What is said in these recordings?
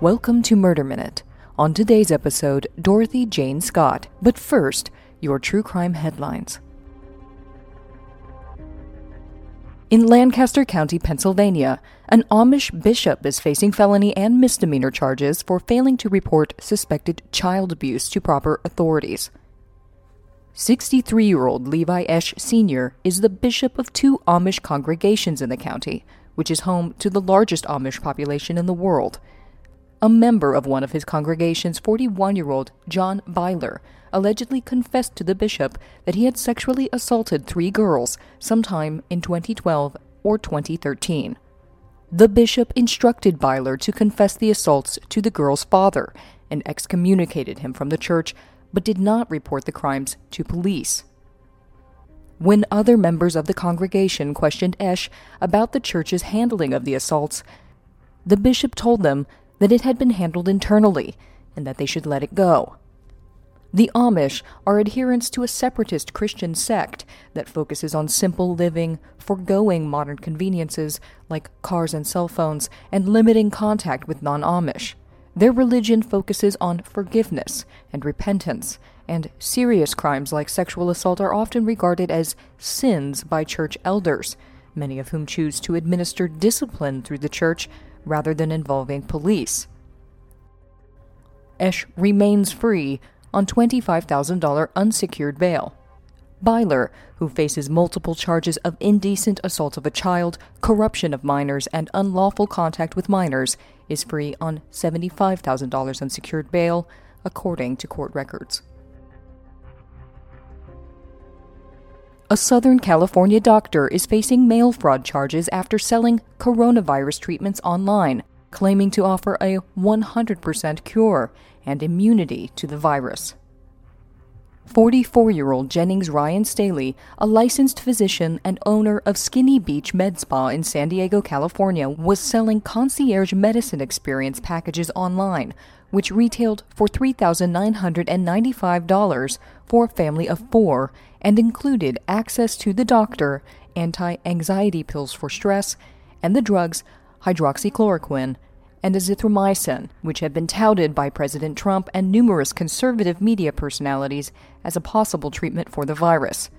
Welcome to Murder Minute. On today's episode, Dorothy Jane Scott. But first, your true crime headlines. In Lancaster County, Pennsylvania, an Amish bishop is facing felony and misdemeanor charges for failing to report suspected child abuse to proper authorities. 63 year old Levi Esch Sr. is the bishop of two Amish congregations in the county, which is home to the largest Amish population in the world. A member of one of his congregations, 41 year old John Byler, allegedly confessed to the bishop that he had sexually assaulted three girls sometime in 2012 or 2013. The bishop instructed Byler to confess the assaults to the girl's father and excommunicated him from the church but did not report the crimes to police. When other members of the congregation questioned Esch about the church's handling of the assaults, the bishop told them that it had been handled internally and that they should let it go. The Amish are adherents to a separatist Christian sect that focuses on simple living, foregoing modern conveniences like cars and cell phones, and limiting contact with non Amish. Their religion focuses on forgiveness and repentance, and serious crimes like sexual assault are often regarded as sins by church elders, many of whom choose to administer discipline through the church rather than involving police. Esch remains free on $25,000 unsecured bail. Byler, who faces multiple charges of indecent assault of a child, corruption of minors, and unlawful contact with minors, is free on $75,000 unsecured bail, according to court records. A Southern California doctor is facing mail fraud charges after selling coronavirus treatments online, claiming to offer a 100% cure and immunity to the virus. 44 year old Jennings Ryan Staley, a licensed physician and owner of Skinny Beach Med Spa in San Diego, California, was selling concierge medicine experience packages online, which retailed for $3,995 for a family of four and included access to the doctor, anti anxiety pills for stress, and the drugs hydroxychloroquine and azithromycin, which had been touted by President Trump and numerous conservative media personalities as a possible treatment for the virus.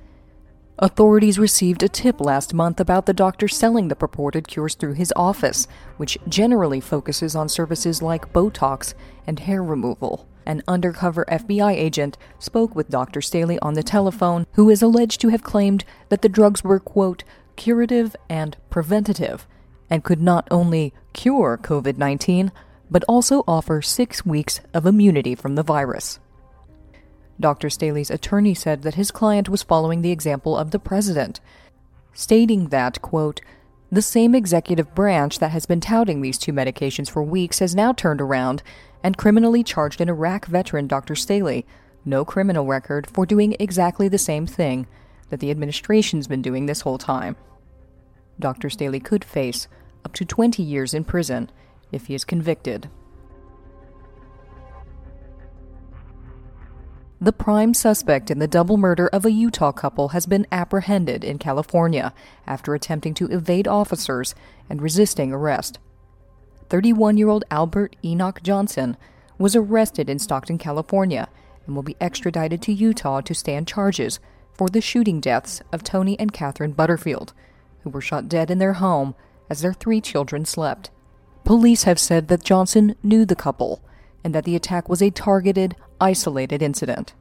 Authorities received a tip last month about the doctor selling the purported cures through his office, which generally focuses on services like Botox and hair removal. An undercover FBI agent spoke with Dr. Staley on the telephone, who is alleged to have claimed that the drugs were, quote, curative and preventative and could not only cure COVID 19, but also offer six weeks of immunity from the virus. Dr. Staley's attorney said that his client was following the example of the president, stating that, quote, the same executive branch that has been touting these two medications for weeks has now turned around and criminally charged an Iraq veteran, Dr. Staley, no criminal record, for doing exactly the same thing that the administration's been doing this whole time. Dr. Staley could face up to 20 years in prison if he is convicted. The prime suspect in the double murder of a Utah couple has been apprehended in California after attempting to evade officers and resisting arrest. 31 year old Albert Enoch Johnson was arrested in Stockton, California, and will be extradited to Utah to stand charges for the shooting deaths of Tony and Catherine Butterfield, who were shot dead in their home as their three children slept. Police have said that Johnson knew the couple and that the attack was a targeted, isolated incident.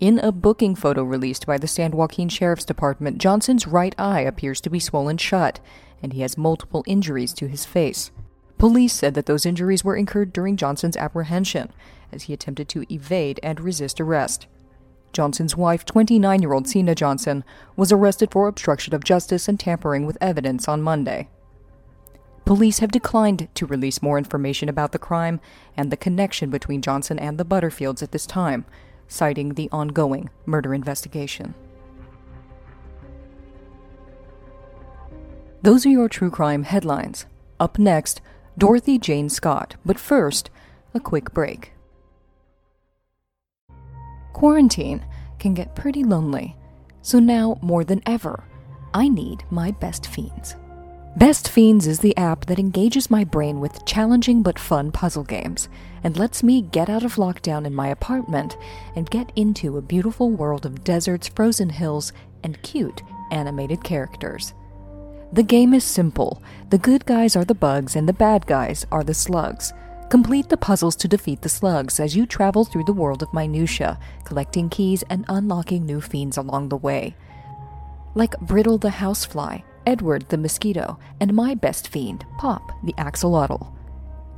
In a booking photo released by the San Joaquin Sheriff's Department, Johnson's right eye appears to be swollen shut, and he has multiple injuries to his face. Police said that those injuries were incurred during Johnson's apprehension, as he attempted to evade and resist arrest. Johnson's wife, 29 year old Sina Johnson, was arrested for obstruction of justice and tampering with evidence on Monday. Police have declined to release more information about the crime and the connection between Johnson and the Butterfields at this time, citing the ongoing murder investigation. Those are your true crime headlines. Up next, Dorothy Jane Scott. But first, a quick break. Quarantine can get pretty lonely, so now more than ever, I need my best fiends. Best Fiends is the app that engages my brain with challenging but fun puzzle games and lets me get out of lockdown in my apartment and get into a beautiful world of deserts, frozen hills, and cute animated characters. The game is simple. The good guys are the bugs and the bad guys are the slugs. Complete the puzzles to defeat the slugs as you travel through the world of minutia, collecting keys and unlocking new fiends along the way. Like Brittle the housefly, Edward the mosquito, and my best fiend, Pop the axolotl.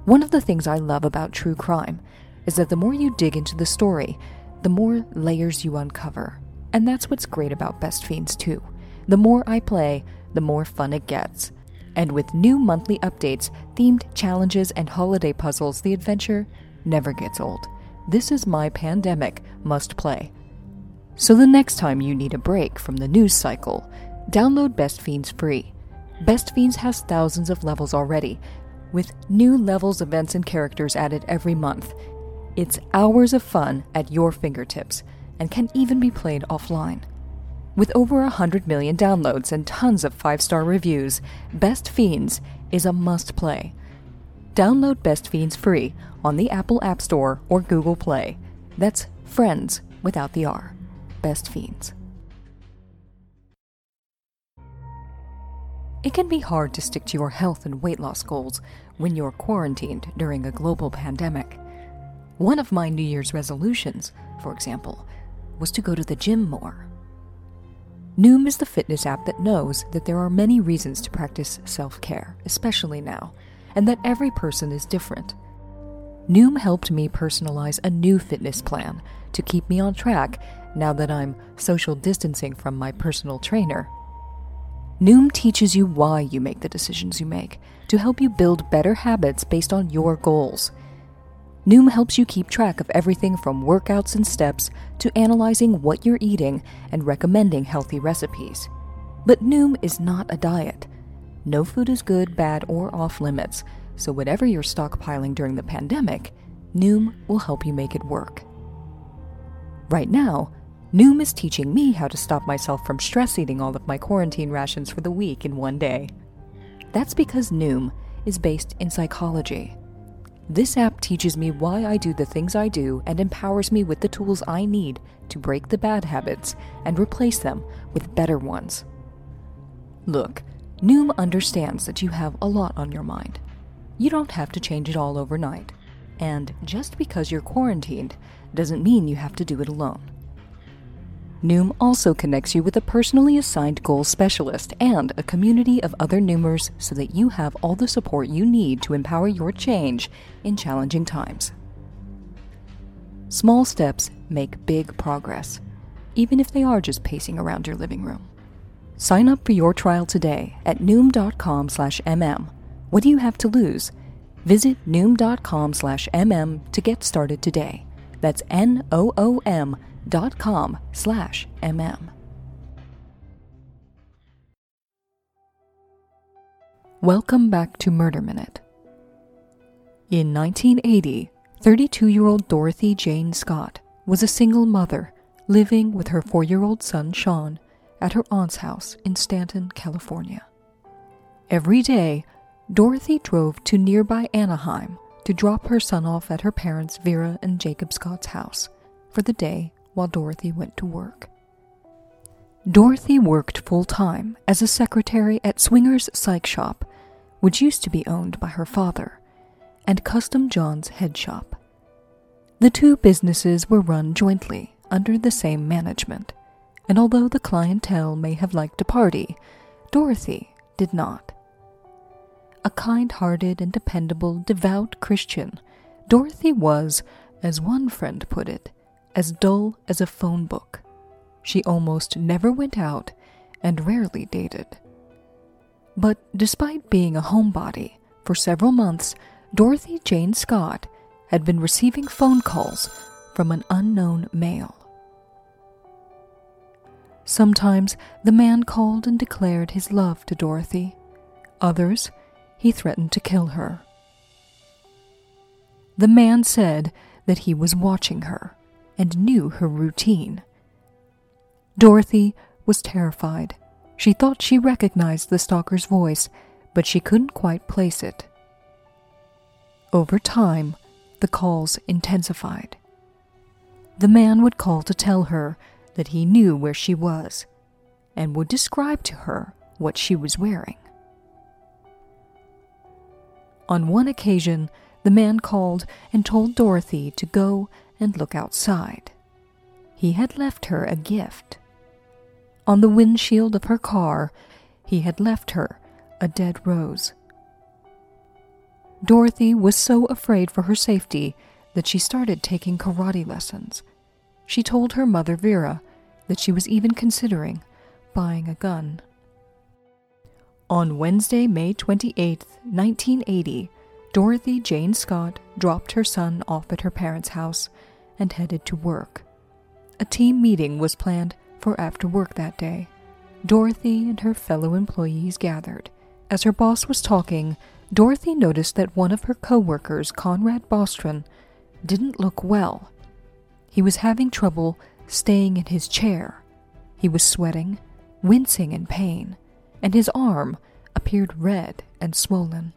One of the things I love about true crime is that the more you dig into the story, the more layers you uncover. And that's what's great about Best Fiends too. The more I play, the more fun it gets. And with new monthly updates, themed challenges, and holiday puzzles, the adventure never gets old. This is my pandemic must play. So the next time you need a break from the news cycle, download Best Fiends free. Best Fiends has thousands of levels already, with new levels, events, and characters added every month. It's hours of fun at your fingertips and can even be played offline. With over 100 million downloads and tons of five star reviews, Best Fiends is a must play. Download Best Fiends free on the Apple App Store or Google Play. That's Friends without the R. Best Fiends. It can be hard to stick to your health and weight loss goals when you're quarantined during a global pandemic. One of my New Year's resolutions, for example, was to go to the gym more. Noom is the fitness app that knows that there are many reasons to practice self care, especially now, and that every person is different. Noom helped me personalize a new fitness plan to keep me on track now that I'm social distancing from my personal trainer. Noom teaches you why you make the decisions you make to help you build better habits based on your goals. Noom helps you keep track of everything from workouts and steps to analyzing what you're eating and recommending healthy recipes. But Noom is not a diet. No food is good, bad, or off limits, so whatever you're stockpiling during the pandemic, Noom will help you make it work. Right now, Noom is teaching me how to stop myself from stress eating all of my quarantine rations for the week in one day. That's because Noom is based in psychology. This app teaches me why I do the things I do and empowers me with the tools I need to break the bad habits and replace them with better ones. Look, Noom understands that you have a lot on your mind. You don't have to change it all overnight. And just because you're quarantined doesn't mean you have to do it alone. Noom also connects you with a personally assigned goal specialist and a community of other Noomers so that you have all the support you need to empower your change in challenging times. Small steps make big progress, even if they are just pacing around your living room. Sign up for your trial today at noom.com slash mm. What do you have to lose? Visit noom.com slash mm to get started today. That's N-O-O-M dot com slash mm. Welcome back to Murder Minute. In 1980, 32 year old Dorothy Jane Scott was a single mother living with her four year old son Sean at her aunt's house in Stanton, California. Every day, Dorothy drove to nearby Anaheim to drop her son off at her parents' Vera and Jacob Scott's house for the day while Dorothy went to work. Dorothy worked full time as a secretary at Swinger's Psych Shop, which used to be owned by her father, and Custom John's Head Shop. The two businesses were run jointly under the same management, and although the clientele may have liked to party, Dorothy did not. A kind hearted and dependable, devout Christian, Dorothy was, as one friend put it, as dull as a phone book. She almost never went out and rarely dated. But despite being a homebody, for several months, Dorothy Jane Scott had been receiving phone calls from an unknown male. Sometimes the man called and declared his love to Dorothy. Others, he threatened to kill her. The man said that he was watching her and knew her routine. Dorothy was terrified. She thought she recognized the stalker's voice, but she couldn't quite place it. Over time, the calls intensified. The man would call to tell her that he knew where she was and would describe to her what she was wearing. On one occasion, the man called and told Dorothy to go and look outside. He had left her a gift. On the windshield of her car, he had left her a dead rose. Dorothy was so afraid for her safety that she started taking karate lessons. She told her mother, Vera, that she was even considering buying a gun. On Wednesday, May 28, 1980, Dorothy Jane Scott dropped her son off at her parents' house and headed to work. A team meeting was planned for after work that day. Dorothy and her fellow employees gathered. As her boss was talking, Dorothy noticed that one of her co-workers, Conrad Bostrom, didn't look well. He was having trouble staying in his chair. He was sweating, wincing in pain, and his arm appeared red and swollen.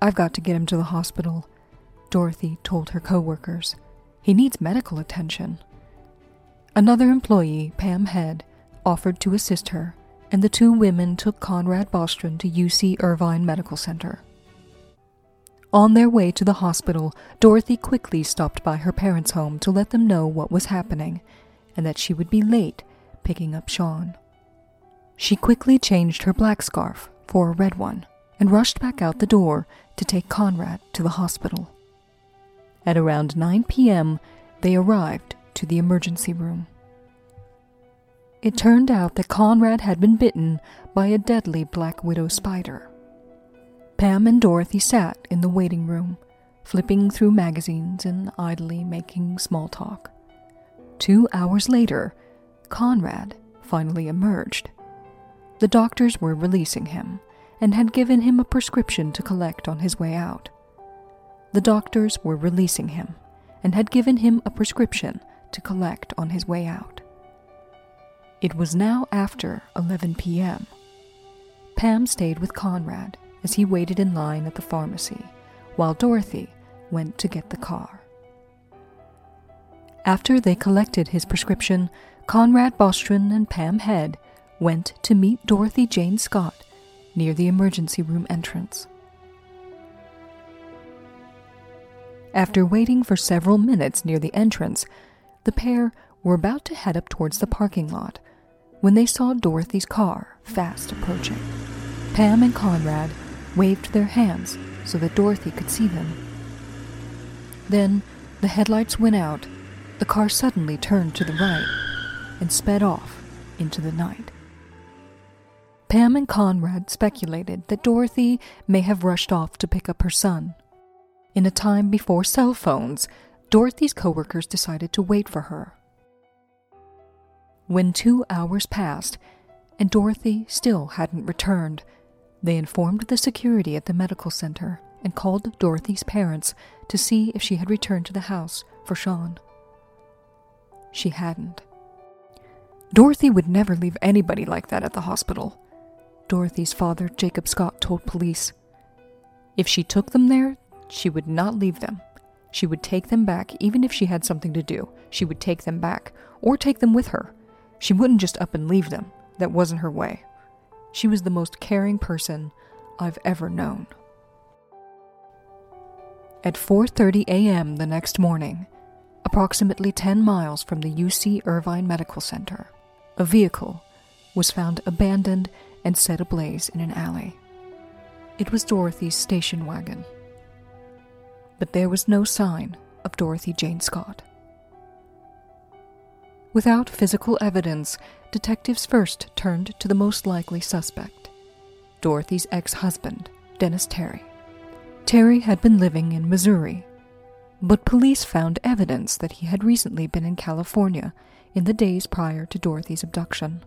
I've got to get him to the hospital, Dorothy told her co-workers. He needs medical attention. Another employee, Pam Head, offered to assist her, and the two women took Conrad Bostrom to UC Irvine Medical Center. On their way to the hospital, Dorothy quickly stopped by her parents' home to let them know what was happening and that she would be late picking up Sean. She quickly changed her black scarf for a red one and rushed back out the door to take Conrad to the hospital. At around 9 p.m., they arrived to the emergency room. It turned out that Conrad had been bitten by a deadly black widow spider. Pam and Dorothy sat in the waiting room, flipping through magazines and idly making small talk. Two hours later, Conrad finally emerged. The doctors were releasing him and had given him a prescription to collect on his way out. The doctors were releasing him and had given him a prescription to collect on his way out. It was now after 11 p.m. Pam stayed with Conrad as he waited in line at the pharmacy, while Dorothy went to get the car. After they collected his prescription, Conrad Bostrom and Pam Head went to meet Dorothy Jane Scott near the emergency room entrance. After waiting for several minutes near the entrance, the pair were about to head up towards the parking lot when they saw Dorothy's car fast approaching. Pam and Conrad waved their hands so that Dorothy could see them. Then the headlights went out, the car suddenly turned to the right, and sped off into the night. Pam and Conrad speculated that Dorothy may have rushed off to pick up her son. In a time before cell phones, Dorothy's coworkers decided to wait for her when two hours passed and Dorothy still hadn't returned, they informed the security at the medical center and called Dorothy's parents to see if she had returned to the house for Sean. She hadn't. Dorothy would never leave anybody like that at the hospital, Dorothy's father, Jacob Scott, told police. If she took them there, she would not leave them. She would take them back, even if she had something to do. She would take them back, or take them with her. She wouldn't just up and leave them. That wasn't her way. She was the most caring person I've ever known. At 4:30 a.m. the next morning, approximately 10 miles from the UC Irvine Medical Center, a vehicle was found abandoned and set ablaze in an alley. It was Dorothy's station wagon. But there was no sign of Dorothy Jane Scott. Without physical evidence, detectives first turned to the most likely suspect Dorothy's ex husband, Dennis Terry. Terry had been living in Missouri, but police found evidence that he had recently been in California in the days prior to Dorothy's abduction.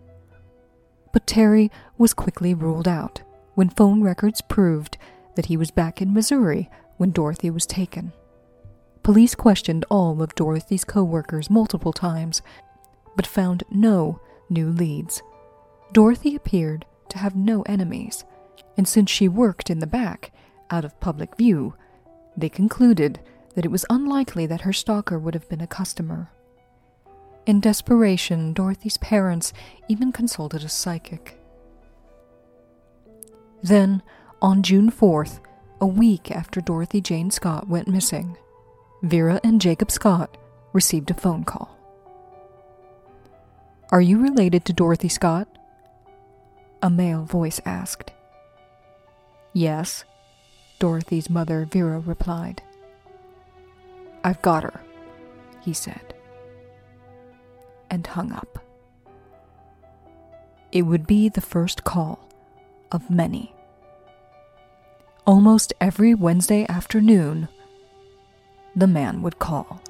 But Terry was quickly ruled out when phone records proved that he was back in Missouri when Dorothy was taken. Police questioned all of Dorothy's co workers multiple times but found no new leads. Dorothy appeared to have no enemies, And since she worked in the back, out of public view, they concluded that it was unlikely that her stalker would have been a customer. In desperation, Dorothy's parents even consulted a psychic. Then, on June 4th, a week after Dorothy Jane Scott went missing, Vera and Jacob Scott received a phone call. Are you related to Dorothy Scott? A male voice asked. Yes, Dorothy's mother, Vera, replied. I've got her, he said, and hung up. It would be the first call of many. Almost every Wednesday afternoon, the man would call.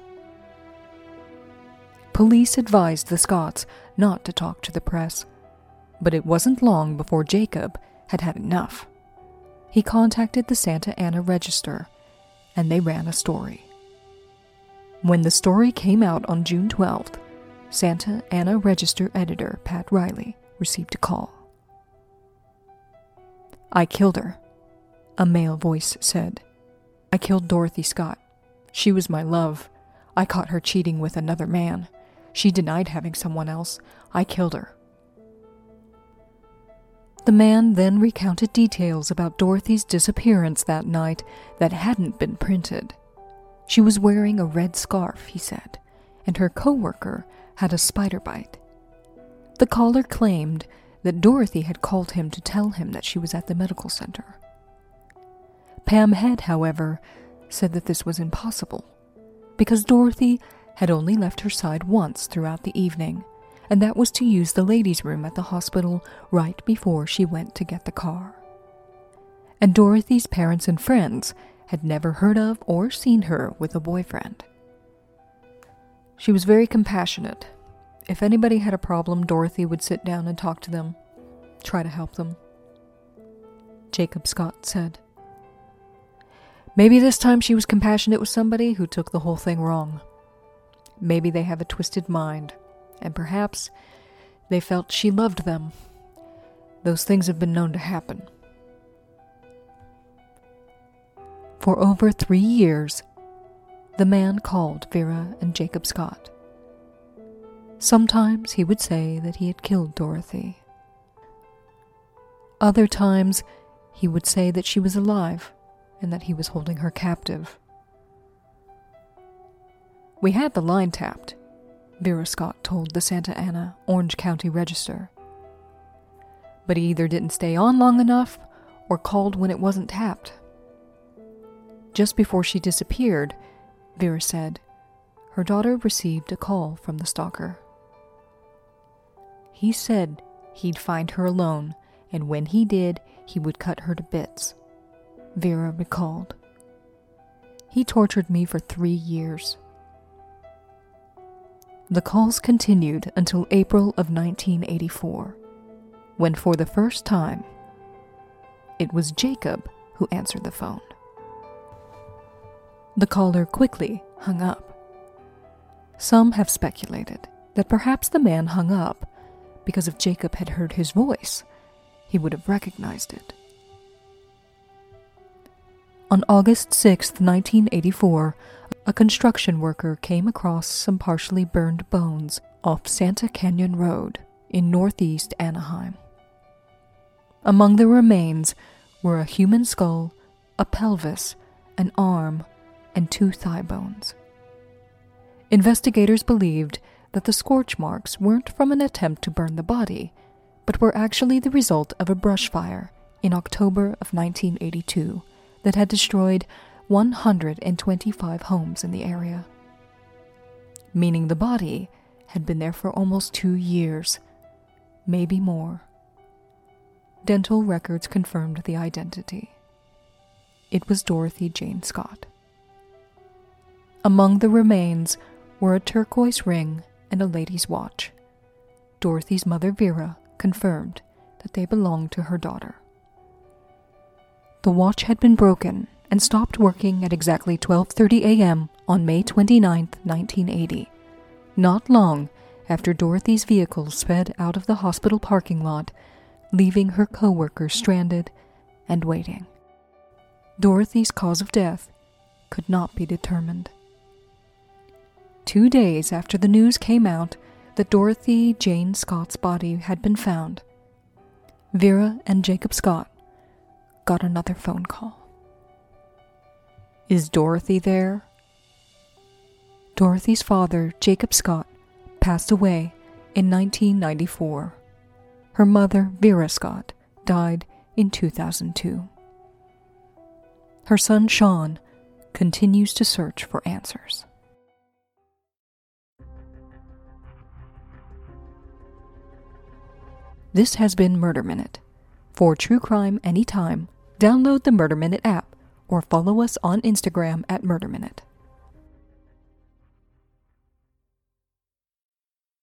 Police advised the Scotts not to talk to the press, but it wasn't long before Jacob had had enough. He contacted the Santa Ana Register, and they ran a story. When the story came out on June 12th, Santa Ana Register editor Pat Riley received a call. I killed her, a male voice said. I killed Dorothy Scott. She was my love. I caught her cheating with another man. She denied having someone else. I killed her. The man then recounted details about Dorothy's disappearance that night that hadn't been printed. She was wearing a red scarf, he said, and her coworker had a spider bite. The caller claimed that Dorothy had called him to tell him that she was at the medical center. Pam Head, however, said that this was impossible because Dorothy had only left her side once throughout the evening and that was to use the ladies' room at the hospital right before she went to get the car. And Dorothy's parents and friends had never heard of or seen her with a boyfriend. She was very compassionate. If anybody had a problem, Dorothy would sit down and talk to them, try to help them. Jacob Scott said. Maybe this time she was compassionate with somebody who took the whole thing wrong. Maybe they have a twisted mind and perhaps they felt she loved them. Those things have been known to happen. For over three years, the man called Vera and Jacob Scott. Sometimes he would say that he had killed Dorothy. Other times, he would say that she was alive and that he was holding her captive. We had the line tapped, Vera Scott told the Santa Ana Orange County Register. But he either didn't stay on long enough or called when it wasn't tapped. Just before she disappeared, Vera said, her daughter received a call from the stalker. He said he'd find her alone, and when he did, he would cut her to bits. Vera recalled. He tortured me for three years. The calls continued until April of 1984, when for the first time, it was Jacob who answered the phone. The caller quickly hung up. Some have speculated that perhaps the man hung up because if Jacob had heard his voice, he would have recognized it. On August 6, 1984, a construction worker came across some partially burned bones off Santa Canyon Road in northeast Anaheim. Among the remains were a human skull, a pelvis, an arm, and two thigh bones. Investigators believed that the scorch marks weren't from an attempt to burn the body, but were actually the result of a brush fire in October of 1982 that had destroyed 125 homes in the area, meaning the body had been there for almost two years, maybe more. Dental records confirmed the identity. It was Dorothy Jane Scott. Among the remains were a turquoise ring and a lady's watch. Dorothy's mother, Vera, confirmed that they belonged to her daughter. The watch had been broken and stopped working at exactly 12:30 a.m. on May 29, 1980, not long after Dorothy's vehicle sped out of the hospital parking lot, leaving her coworker stranded and waiting. Dorothy's cause of death could not be determined. Two days after the news came out that Dorothy Jane Scott's body had been found, Vera and Jacob Scott got another phone call. Is Dorothy there? Dorothy's father, Jacob Scott, passed away in 1994. Her mother, Vera Scott, died in 2002. Her son, Sean, continues to search for answers. This has been Murder Minute. For true crime anytime, download the Murder Minute app or follow us on Instagram at Murder Minute.